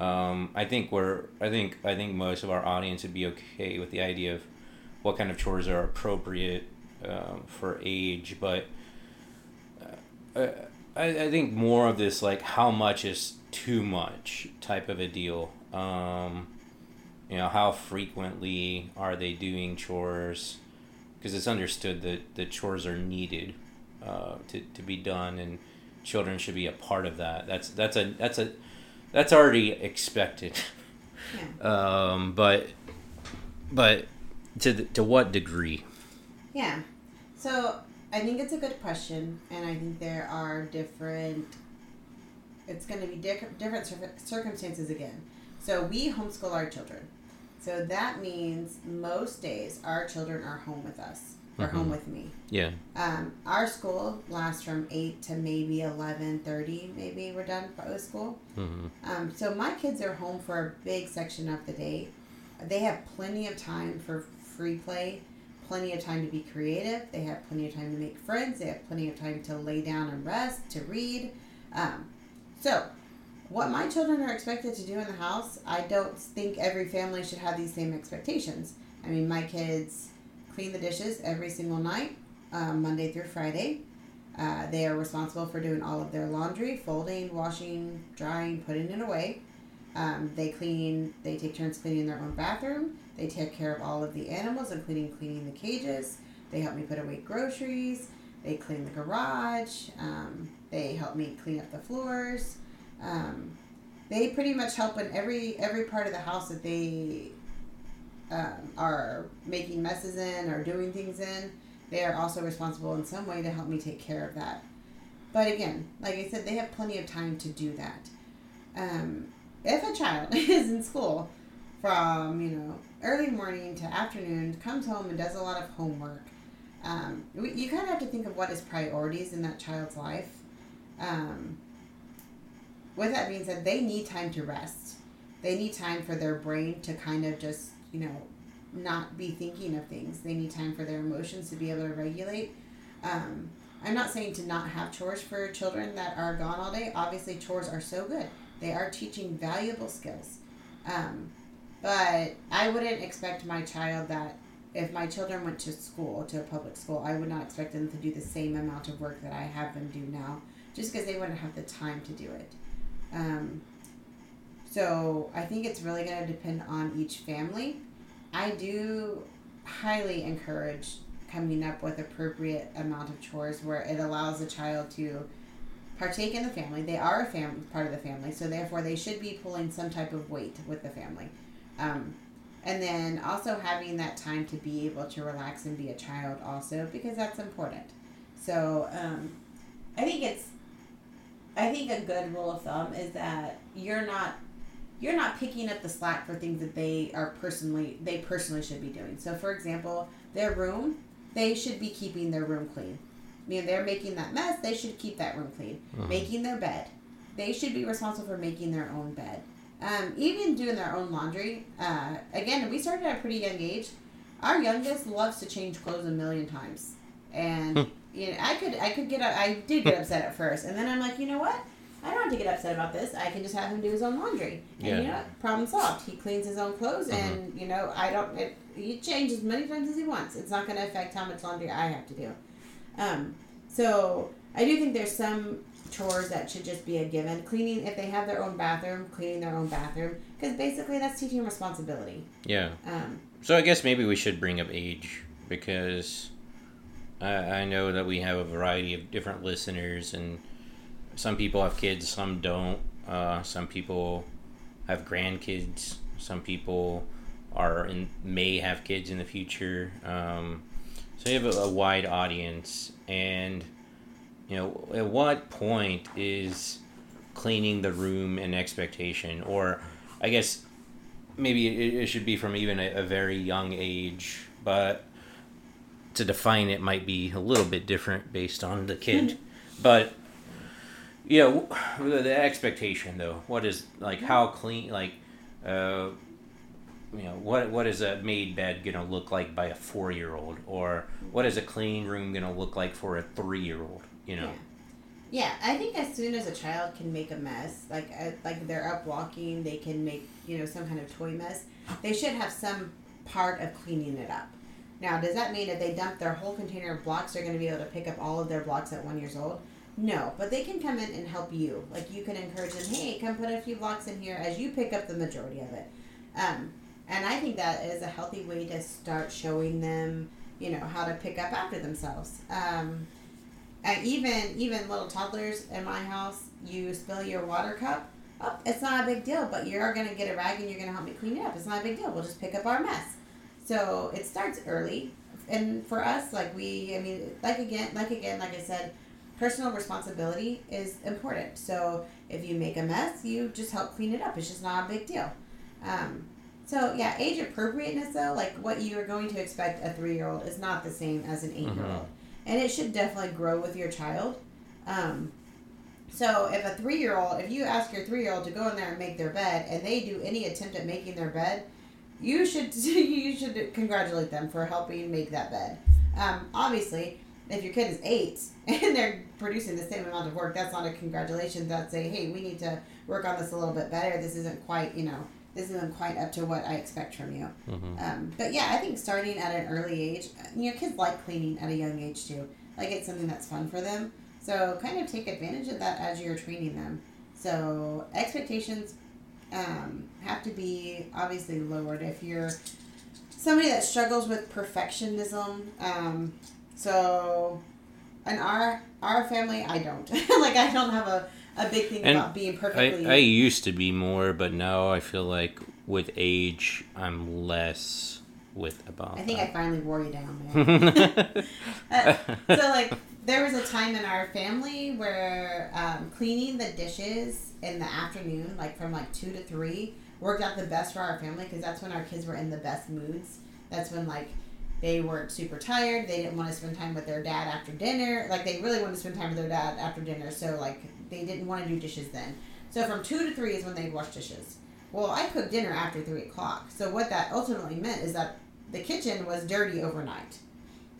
[SPEAKER 1] Um, I think we're. I think. I think most of our audience would be okay with the idea of what kind of chores are appropriate um, for age, but. Uh, I, I think more of this like how much is too much type of a deal. Um, you know, how frequently are they doing chores? Because it's understood that the chores are needed. uh, to to be done, and children should be a part of that. That's that's a that's a that's already expected.
[SPEAKER 2] Yeah. [laughs]
[SPEAKER 1] Um, but but to the, to what degree?
[SPEAKER 2] Yeah. So I think it's a good question, and I think there are different. It's going to be dic- different cir- circumstances again. So we homeschool our children. So that means most days our children are home with us or home
[SPEAKER 1] Mhm.
[SPEAKER 2] with me.
[SPEAKER 1] Yeah.
[SPEAKER 2] Um, our school lasts from eight to maybe eleven thirty. Maybe we're done with school.
[SPEAKER 1] hmm
[SPEAKER 2] Um, so my kids are home for a big section of the day. They have plenty of time for play, plenty of time to be creative. They have plenty of time to make friends. They have plenty of time to lay down and rest, to read. Um, so, what my children are expected to do in the house, I don't think every family should have these same expectations. I mean, my kids clean the dishes every single night, um, Monday through Friday. Uh, they are responsible for doing all of their laundry, folding, washing, drying, putting it away. Um, they clean. They take turns cleaning their own bathroom. They take care of all of the animals, including cleaning the cages. They help me put away groceries. They clean the garage. Um, they help me clean up the floors. Um, they pretty much help in every every part of the house that they um, are making messes in or doing things in. They are also responsible in some way to help me take care of that. But again, like I said, they have plenty of time to do that. Um, if a child [laughs] is in school from you know early morning to afternoon, comes home and does a lot of homework, um, you kind of have to think of what is priorities in that child's life. Um, with that being said, they need time to rest. They need time for their brain to kind of just you know not be thinking of things. They need time for their emotions to be able to regulate. Um, I'm not saying to not have chores for children that are gone all day. Obviously, chores are so good. They are teaching valuable skills. Um, but I wouldn't expect my child that if my children went to school, to a public school, I would not expect them to do the same amount of work that I have them do now, just because they wouldn't have the time to do it. Um, so I think it's really going to depend on each family. I do highly encourage coming up with appropriate amount of chores where it allows the child to partake in the family. They are a fam- part of the family, so therefore they should be pulling some type of weight with the family. Um, and then also having that time to be able to relax and be a child also because that's important. So um, I think it's I think a good rule of thumb is that you're not you're not picking up the slack for things that they are personally they personally should be doing. So for example, their room, they should be keeping their room clean. I mean, they're making that mess, they should keep that room clean.
[SPEAKER 1] Mhm.
[SPEAKER 2] Making their bed. They should be responsible for making their own bed. Um, even doing their own laundry. Uh, again, we started at a pretty young age. Our youngest loves to change clothes a million times, and
[SPEAKER 1] Hmm.
[SPEAKER 2] you know, I could I could get I did get upset at first, and then I'm like, you know what? I don't have to get upset about this. I can just have him do his own laundry, and
[SPEAKER 1] Yeah.
[SPEAKER 2] you know, what? problem solved. He cleans his own clothes, and you know, I don't. It, he changes as many times as he wants. It's not going to affect how much laundry I have to do. Um, so I do think there's some chores that should just be a given. Cleaning, if they have their own bathroom, cleaning their own bathroom, because basically that's teaching responsibility.
[SPEAKER 1] Yeah.
[SPEAKER 2] Um,
[SPEAKER 1] So I guess maybe we should bring up age because I, I know that we have a variety of different listeners, and some people have kids, some don't. Uh, some people have grandkids. Some people are in may have kids in the future. Um, so you have a, a wide audience, and you know at what point is cleaning the room an expectation, or I guess maybe it, it should be from even a, a very young age, but to define it might be a little bit different based on the kid. but yeah, w- the, the expectation though, what is like how clean like uh you know what what is a made bed gonna look like by a four year old or what is a clean room gonna look like for a three year old you know
[SPEAKER 2] Yeah, I think as soon as a child can make a mess, like uh, like they're up walking, they can make you know some kind of toy mess. They should have some part of cleaning it up. Now, does that mean if they dump their whole container of blocks, they're going to be able to pick up all of their blocks at one years old? No, but they can come in and help you. Like you can encourage them, hey, come put a few blocks in here as you pick up the majority of it. Um, and I think that is a healthy way to start showing them, you know, how to pick up after themselves. Um, uh, even even little toddlers in my house, you spill your water cup. Oh, it's not a big deal, but you're gonna get a rag and you're gonna help me clean it up. It's not a big deal. We'll just pick up our mess. So it starts early, and for us, like we, I mean, like again, like again, like I said, personal responsibility is important. So if you make a mess, you just help clean it up. It's just not a big deal. Um, so yeah, age appropriateness though, like what you are going to expect a three year old is not the same as an eight year old, and it should definitely grow with your child. Um, so if a three year old, if you ask your three year old to go in there and make their bed, and they do any attempt at making their bed, you should [laughs] you should congratulate them for helping make that bed. Um, obviously, if your kid is eight [laughs] and they're producing the same amount of work, that's not a congratulations. That's a hey, we need to work on this a little bit better. This isn't quite you know isn't quite up to what I expect from you.
[SPEAKER 1] Mm-hmm.
[SPEAKER 2] Um, but yeah, I think starting at an early age, you know, kids like cleaning at a young age too. Like it's something that's fun for them. So kind of take advantage of that as you're training them. So expectations um, have to be obviously lowered if you're somebody that struggles with perfectionism. Um, so in our our family, I don't [laughs] like I don't have a, a big thing
[SPEAKER 1] And
[SPEAKER 2] about being perfectly.
[SPEAKER 1] I, I used to be more, but now I feel like with age, I'm less with about
[SPEAKER 2] I think I finally wore you down, man. [laughs] Uh, so like there was a time in our family where um, cleaning the dishes in the afternoon like from like two to three worked out the best for our family because that's when our kids were in the best moods that's when like they weren't super tired they didn't want to spend time with their dad after dinner like they really wanted to spend time with their dad after dinner so like they didn't want to do dishes then so from two to three is when they'd wash dishes well i cooked dinner after three o'clock so what that ultimately meant is that the kitchen was dirty overnight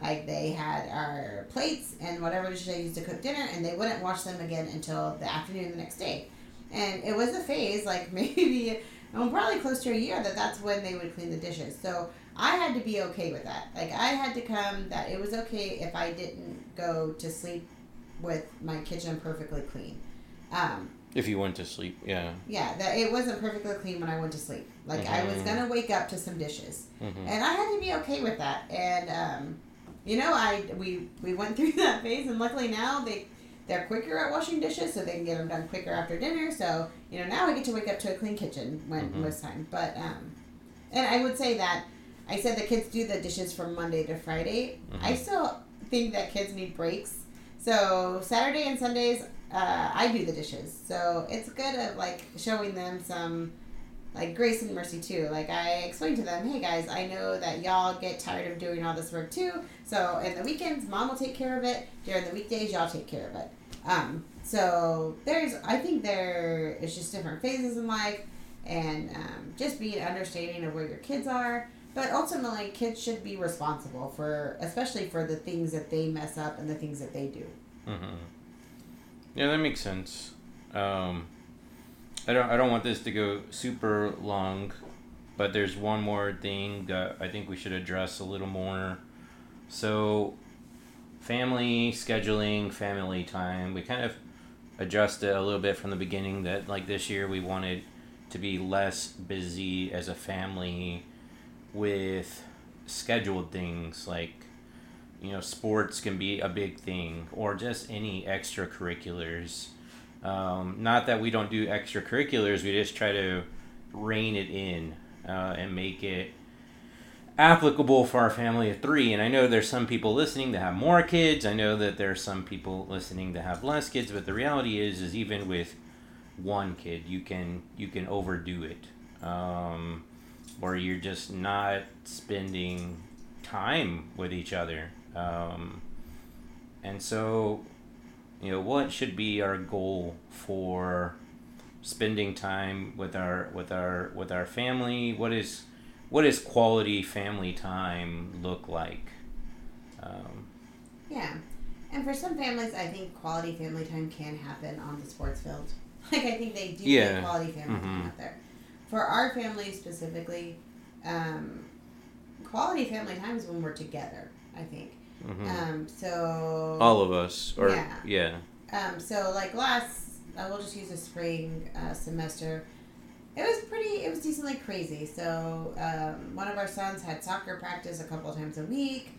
[SPEAKER 2] like they had our plates and whatever dishes they used to cook dinner, and they wouldn't wash them again until the afternoon the next day. And it was a phase, like [laughs] maybe, well, probably close to a year, that that's when they would clean the dishes. So I had to be okay with that. Like I had to come that it was okay if I didn't go to sleep with my kitchen perfectly clean. Um,
[SPEAKER 1] If you went to sleep, yeah.
[SPEAKER 2] yeah, that it wasn't perfectly clean when I went to sleep. Like I was
[SPEAKER 1] Mhm.
[SPEAKER 2] gonna wake up to some dishes
[SPEAKER 1] hmm
[SPEAKER 2] and I had to be okay with that. And um, you know, I we we went [laughs] through that phase, and luckily now they they're quicker at washing dishes, so they can get them done quicker after dinner. So you know, now I get to wake up to a clean kitchen when
[SPEAKER 1] Mhm.
[SPEAKER 2] most time. But um, and I would say that I said the kids do the dishes from Monday to Friday. I
[SPEAKER 1] Mhm.
[SPEAKER 2] still think that kids need breaks. So Saturday and Sundays, uh, I do the dishes. So it's good of like showing them some like grace and mercy too. Like I explained to them, hey guys, I know that y'all get tired of doing all this work too. So in the weekends, mom will take care of it. During the weekdays, y'all take care of it. Um, so there's, I think there is just different phases in life, and um, just being understanding of where your kids are. But ultimately, kids should be responsible for, especially for the things that they mess up and the things that they do.
[SPEAKER 1] hmm Yeah, that makes sense. Um, I don't. I don't want this to go super long, but there's one more thing that I think we should address a little more. So, family scheduling, family time. We kind of adjusted a little bit from the beginning that like this year we wanted to be less busy as a family with scheduled things like you know sports can be a big thing or just any extracurriculars. Um, not that we don't do extracurriculars we just try to rein it in uh, and make it applicable for our family of three. And i know there's some people listening that have more kids. I know that there's some people listening that have less kids but the reality is is even with one kid you can you can overdo it. Um, where you're just not spending time with each other um, and so you know what should be our goal for spending time with our with our with our family what is what does quality family time look like um,
[SPEAKER 2] Yeah. And for some families, I think quality family time can happen on the sports field. [laughs] Like, I think they do
[SPEAKER 1] Yeah.
[SPEAKER 2] get quality family time
[SPEAKER 1] Mhm.
[SPEAKER 2] out there. For our family specifically, um, quality family times when we're together, I think.
[SPEAKER 1] mhm.
[SPEAKER 2] Um, so.
[SPEAKER 1] all of us or
[SPEAKER 2] Yeah.
[SPEAKER 1] yeah
[SPEAKER 2] Um, so like last, uh, we'll just use the spring uh, semester. It was pretty. It was decently crazy. So um, one of our sons had soccer practice a couple times a week.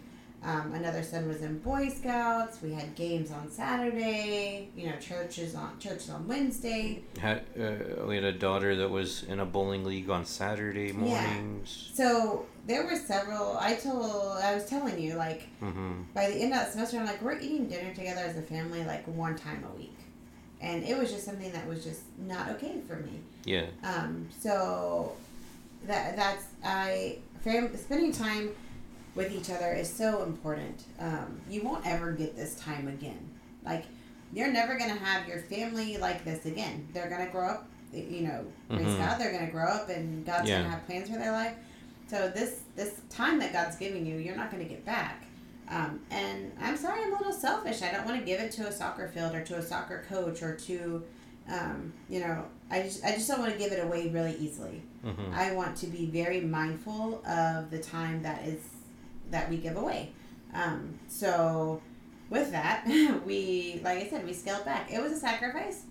[SPEAKER 2] Um, another son was in Boy Scouts. We had games on Saturday. You know, churches on churches on Wednesday.
[SPEAKER 1] Had, uh, we had a daughter that was in a bowling league on Saturday mornings. Yeah.
[SPEAKER 2] So there were several. I told I was telling you like
[SPEAKER 1] Mm-hmm.
[SPEAKER 2] by the end of that semester, I'm like we're eating dinner together as a family like one time a week, and it was just something that was just not okay for me.
[SPEAKER 1] Yeah.
[SPEAKER 2] Um, so that that's I fam- spending time with each other is so important. Um, you won't ever get this time again. Like you're never gonna have your family like this again. They're gonna grow up, you know, praise
[SPEAKER 1] Mhm.
[SPEAKER 2] God. They're gonna grow up, and God's
[SPEAKER 1] Yeah.
[SPEAKER 2] gonna have plans for their life. So this this time that God's giving you, you're not gonna get back. Um, and I'm sorry, I'm a little selfish. I don't want to give it to a soccer field or to a soccer coach or to, um, you know, I just I just don't want to give it away really easily.
[SPEAKER 1] Mm-hmm.
[SPEAKER 2] I want to be very mindful of the time that is that we give away. Um, so with that, [laughs] we like I said, we scaled back. It was a sacrifice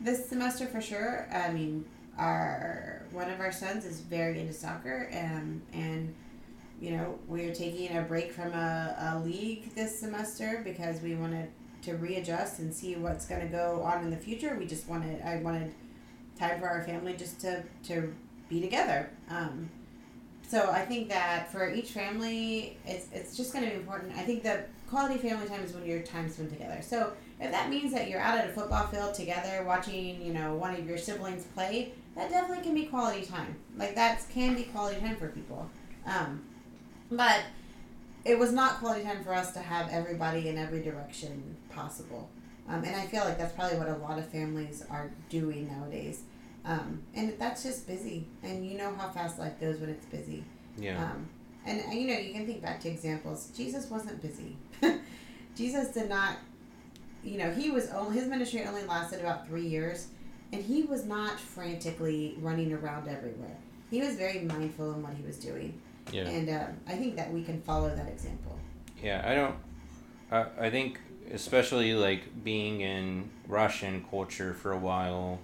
[SPEAKER 2] this semester for sure. I mean, our one of our sons is very into soccer, um, and you know we're taking a break from a, a league this semester because we wanted to readjust and see what's going to go on in the future. We just wanted I wanted time for our family just to to be together. Um, so I think that for each family, it's, it's just going to be important. I think the quality family time is when your time spent together. So if that means that you're out at a football field together watching, you know, one of your siblings play, that definitely can be quality time. Like that can be quality time for people. Um, but it was not quality time for us to have everybody in every direction possible. Um, and I feel like that's probably what a lot of families are doing nowadays. Um, and that's just busy. And you know how fast life goes when it's busy.
[SPEAKER 1] Yeah.
[SPEAKER 2] Um, and you know, you can think back to examples. Jesus wasn't busy. [laughs] Jesus did not, you know, he was only his ministry only lasted about three years, and he was not frantically running around everywhere. He was very mindful in what he was doing,
[SPEAKER 1] yeah.
[SPEAKER 2] and uh, I think that we can follow that example.
[SPEAKER 1] Yeah, I don't. I, I think especially like being in Russian culture for a while,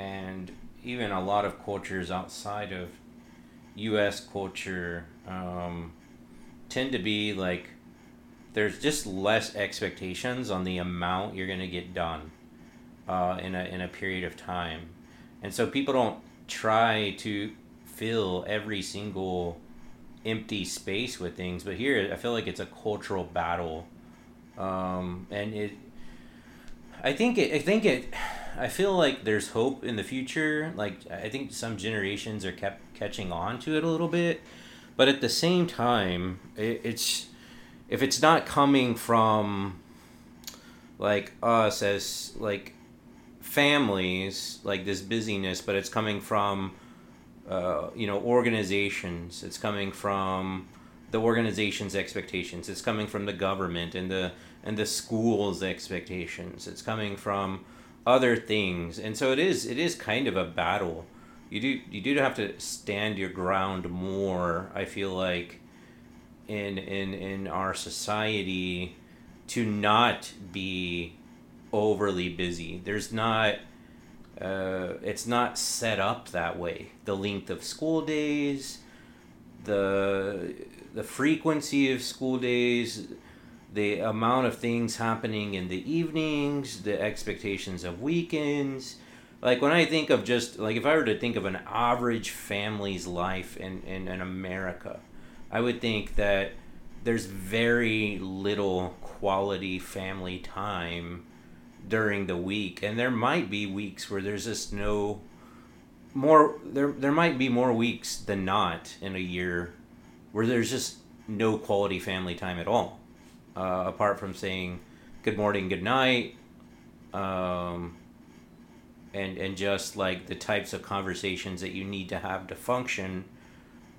[SPEAKER 1] and even a lot of cultures outside of U.S. culture um, tend to be like there's just less expectations on the amount you're gonna get done uh, in a in a period of time, and so people don't try to fill every single empty space with things. But here, I feel like it's a cultural battle, um, and it. I think it. I think it. I feel like there's hope in the future. Like I think some generations are kept catching on to it a little bit, but at the same time, it, it's if it's not coming from like us as like families like this busyness but it's coming from uh, you know organizations it's coming from the organization's expectations it's coming from the government and the and the school's expectations it's coming from other things. And so it is it is kind of a battle. You do you do have to stand your ground more i feel like in in in our society to not be overly busy. There's not uh, it's not set up that way. The length of school days the the frequency of school days the amount of things happening in the evenings the expectations of weekends. Like when i think of just like if i were to think of an average family's life in, in, in america i would think that there's very little quality family time during the week. And there might be weeks where there's just no more there there might be more weeks than not in a year where there's just no quality family time at all uh, apart from saying good morning good night um, and and just like the types of conversations that you need to have to function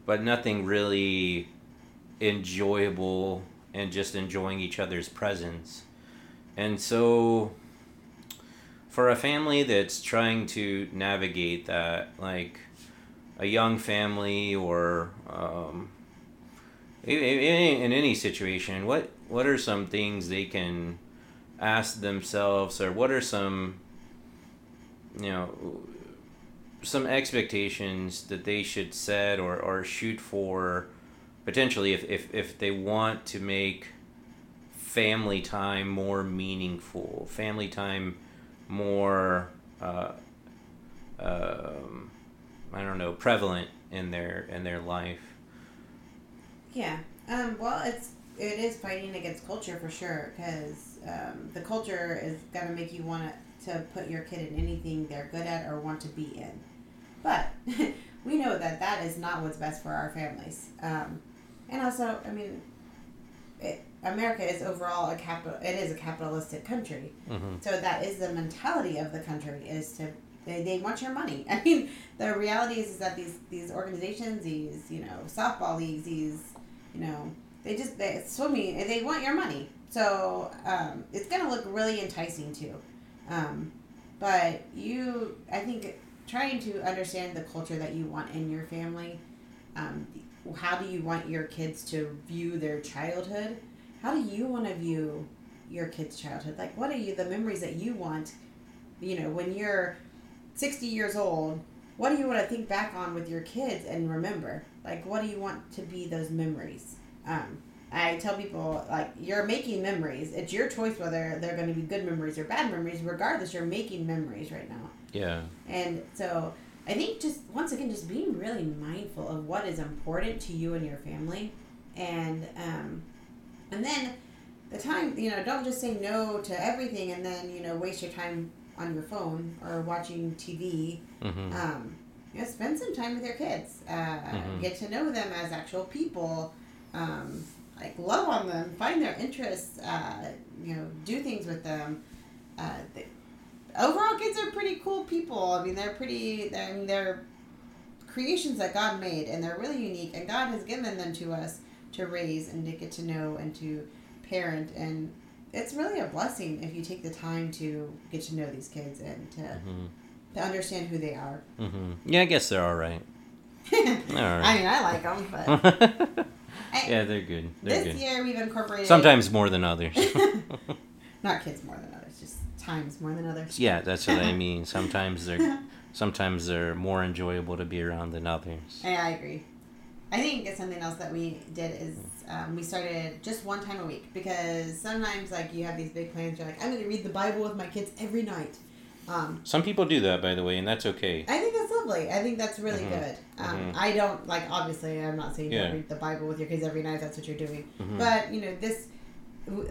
[SPEAKER 1] but nothing really enjoyable and just enjoying each other's presence. And so for a family that's trying to navigate that like a young family or um, in, in any situation what what are some things they can ask themselves or what are some you know some expectations that they should set or, or shoot for potentially if, if if they want to make family time more meaningful, family time more uh, um, I don't know prevalent in their in their life.
[SPEAKER 2] Yeah. Um, well, it's it is fighting against culture for sure because um, the culture is gonna make you want to put your kid in anything they're good at or want to be in, but [laughs] we know that that is not what's best for our families. Um, and also, I mean, it, America is overall a capital. It is a capitalistic country,
[SPEAKER 1] Mm-hmm.
[SPEAKER 2] so that is the mentality of the country is to they, they want your money. [laughs] I mean, the reality is, is that these these organizations, these you know softball leagues, these you know they just they swimming they want your money. So um, it's gonna look really enticing too. Um, but you, I think, trying to understand the culture that you want in your family. Um, how do you want your kids to view their childhood? How do you want to view your kids' childhood? Like, what are you the memories that you want? You know, when you're sixty years old, what do you want to think back on with your kids and remember? Like, what do you want to be those memories? Um, I tell people like you're making memories. It's your choice whether they're going to be good memories or bad memories. Regardless, you're making memories right now.
[SPEAKER 1] Yeah.
[SPEAKER 2] And so I think just once again, just being really mindful of what is important to you and your family, and um, and then the time you know don't just say no to everything and then you know waste your time on your phone or watching TV.
[SPEAKER 1] Mm-hmm.
[SPEAKER 2] Um, you know, spend some time with your kids. Uh,
[SPEAKER 1] Mhm.
[SPEAKER 2] Get to know them as actual people. Um, like love on them, find their interests. Uh, you know, do things with them. Uh, they, overall, kids are pretty cool people. I mean, they're pretty. They're, I mean, they're creations that God made, and they're really unique. And God has given them to us to raise and to get to know and to parent. And it's really a blessing if you take the time to get to know these kids and to
[SPEAKER 1] Mm-hmm.
[SPEAKER 2] to understand who they are.
[SPEAKER 1] Mm-hmm. Yeah, I guess they're all right. [laughs] All
[SPEAKER 2] I mean, I like them, but [laughs]
[SPEAKER 1] yeah, they're good. They're
[SPEAKER 2] this
[SPEAKER 1] good.
[SPEAKER 2] year we've incorporated
[SPEAKER 1] Sometimes more than others. [laughs] [laughs]
[SPEAKER 2] not kids more than others, just times more than others.
[SPEAKER 1] yeah, that's what I [laughs] mean. Sometimes they're sometimes they're more enjoyable to be around than others.
[SPEAKER 2] Yeah, I agree. I think it's something else that we did is um, we started just one time a week because sometimes like you have these big plans. You're like, I'm going to read the Bible with my kids every night. Um,
[SPEAKER 1] Some people do that, by the way, and that's okay.
[SPEAKER 2] I think that's lovely. I think that's really
[SPEAKER 1] Mhm.
[SPEAKER 2] good. Um,
[SPEAKER 1] Mhm.
[SPEAKER 2] I don't like obviously. I'm not saying
[SPEAKER 1] Yeah.
[SPEAKER 2] don't read the Bible with your kids every night. That's what you're doing.
[SPEAKER 1] Mhm.
[SPEAKER 2] But you know this,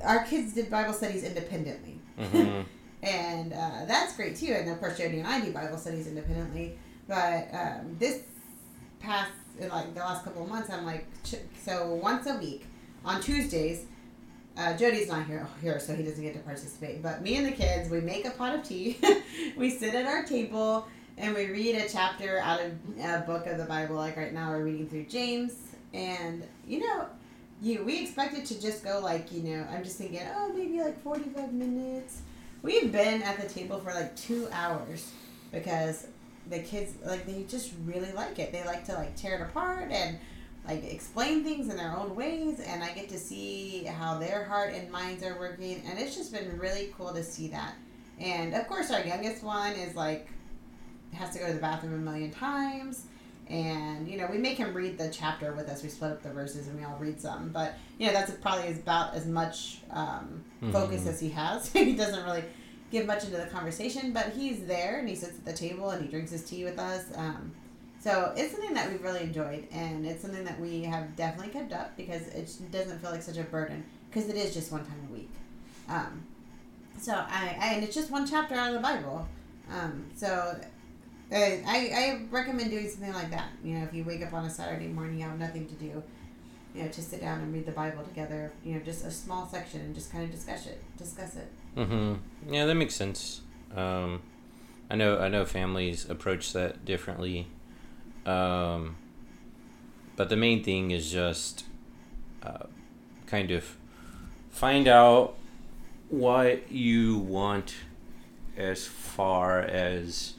[SPEAKER 2] our kids did Bible studies independently.
[SPEAKER 1] Mhm. [laughs]
[SPEAKER 2] and uh, that's great too. And of course, Jodie and I do Bible studies independently. But um, this past, like the last couple of months, I'm like, ch- so once a week on Tuesdays. Uh, Jodie's not here, here, so he doesn't get to participate. But me and the kids, we make a pot of tea. [laughs] we sit at our table and we read a chapter out of a book of the Bible. Like right now, we're reading through James, and you know, you we expected to just go like you know. I'm just thinking, oh, maybe like 45 minutes. We've been at the table for like two hours because the kids like they just really like it. They like to like tear it apart and like explain things in their own ways and I get to see how their heart and minds are working and it's just been really cool to see that. And of course our youngest one is like has to go to the bathroom a million times and you know we make him read the chapter with us we split up the verses and we all read some but you know that's probably about as much um, focus
[SPEAKER 1] Mhm.
[SPEAKER 2] as he has [laughs] he doesn't really give much into the conversation but he's there and he sits at the table and he drinks his tea with us um, so it's something that we've really enjoyed and it's something that we have definitely kept up because it doesn't feel like such a burden because it is just one time a week um, so I, I and it's just one chapter out of the bible um, so I, I recommend doing something like that. You know, if you wake up on a Saturday morning, you have nothing to do, you know, to sit down and read the Bible together. You know, just a small section and just kind of discuss it. Discuss it.
[SPEAKER 1] Mm-hmm. Yeah, that makes sense. Um, I know I know families approach that differently, um, but the main thing is just uh, kind of find out what you want as far as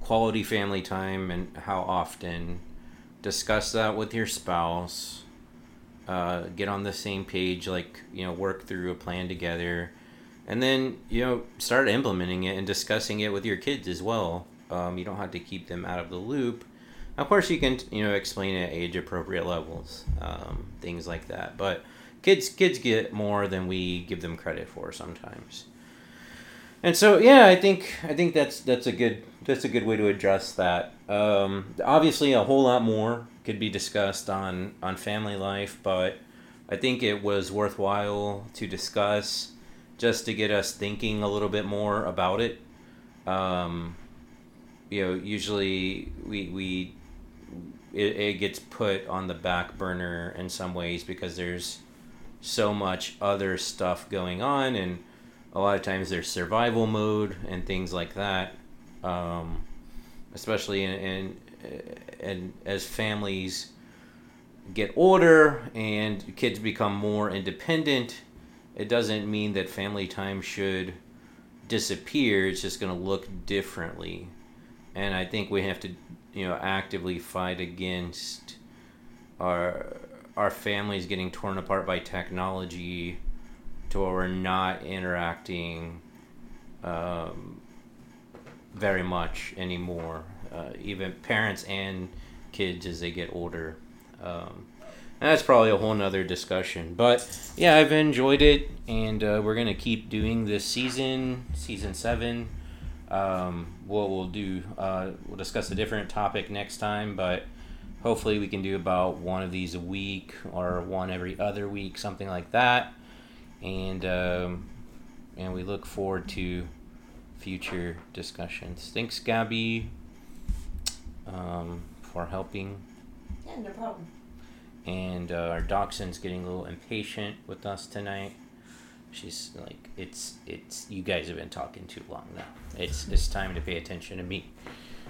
[SPEAKER 1] quality family time and how often. Discuss that with your spouse. Uh, get on the same page, like you know, work through a plan together, and then you know, start implementing it and discussing it with your kids as well. Um, you don't have to keep them out of the loop, Of course, you can you know explain at age appropriate levels, um, things like that. But kids kids get more than we give them credit for sometimes. And so yeah, I think I think that's that's a good that's a good way to address that. Um, obviously, a whole lot more could be discussed on on family life, but I think it was worthwhile to discuss just to get us thinking a little bit more about it. Um, you know, usually we we it, it gets put on the back burner in some ways because there's so much other stuff going on and a lot of times there's survival mode and things like that. Um, especially in, in, in as families get older and kids become more independent it doesn't mean that family time should disappear. It's just going to look differently and i think we have to you know actively fight against our our families getting torn apart by technology to where we're not interacting um, very much anymore. Uh, even parents and kids as they get older. Um, that's probably a whole nother discussion. But yeah i've enjoyed it. And uh, we're gonna keep doing this season season seven um, what we'll do, uh, we'll discuss a different topic next time, but hopefully we can do about one of these a week or one every other week, something like that. And um, and we look forward to future discussions. Thanks, Gabby, um, for helping.
[SPEAKER 2] Yeah, no problem.
[SPEAKER 1] And uh, our dachshund's getting a little impatient with us tonight. She's like, it's it's you guys have been talking too long now. It's it's time to pay attention to me.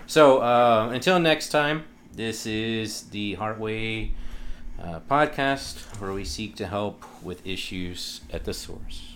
[SPEAKER 1] So uh, until next time, this is the Heartway uh, podcast where we seek to help with issues at the source.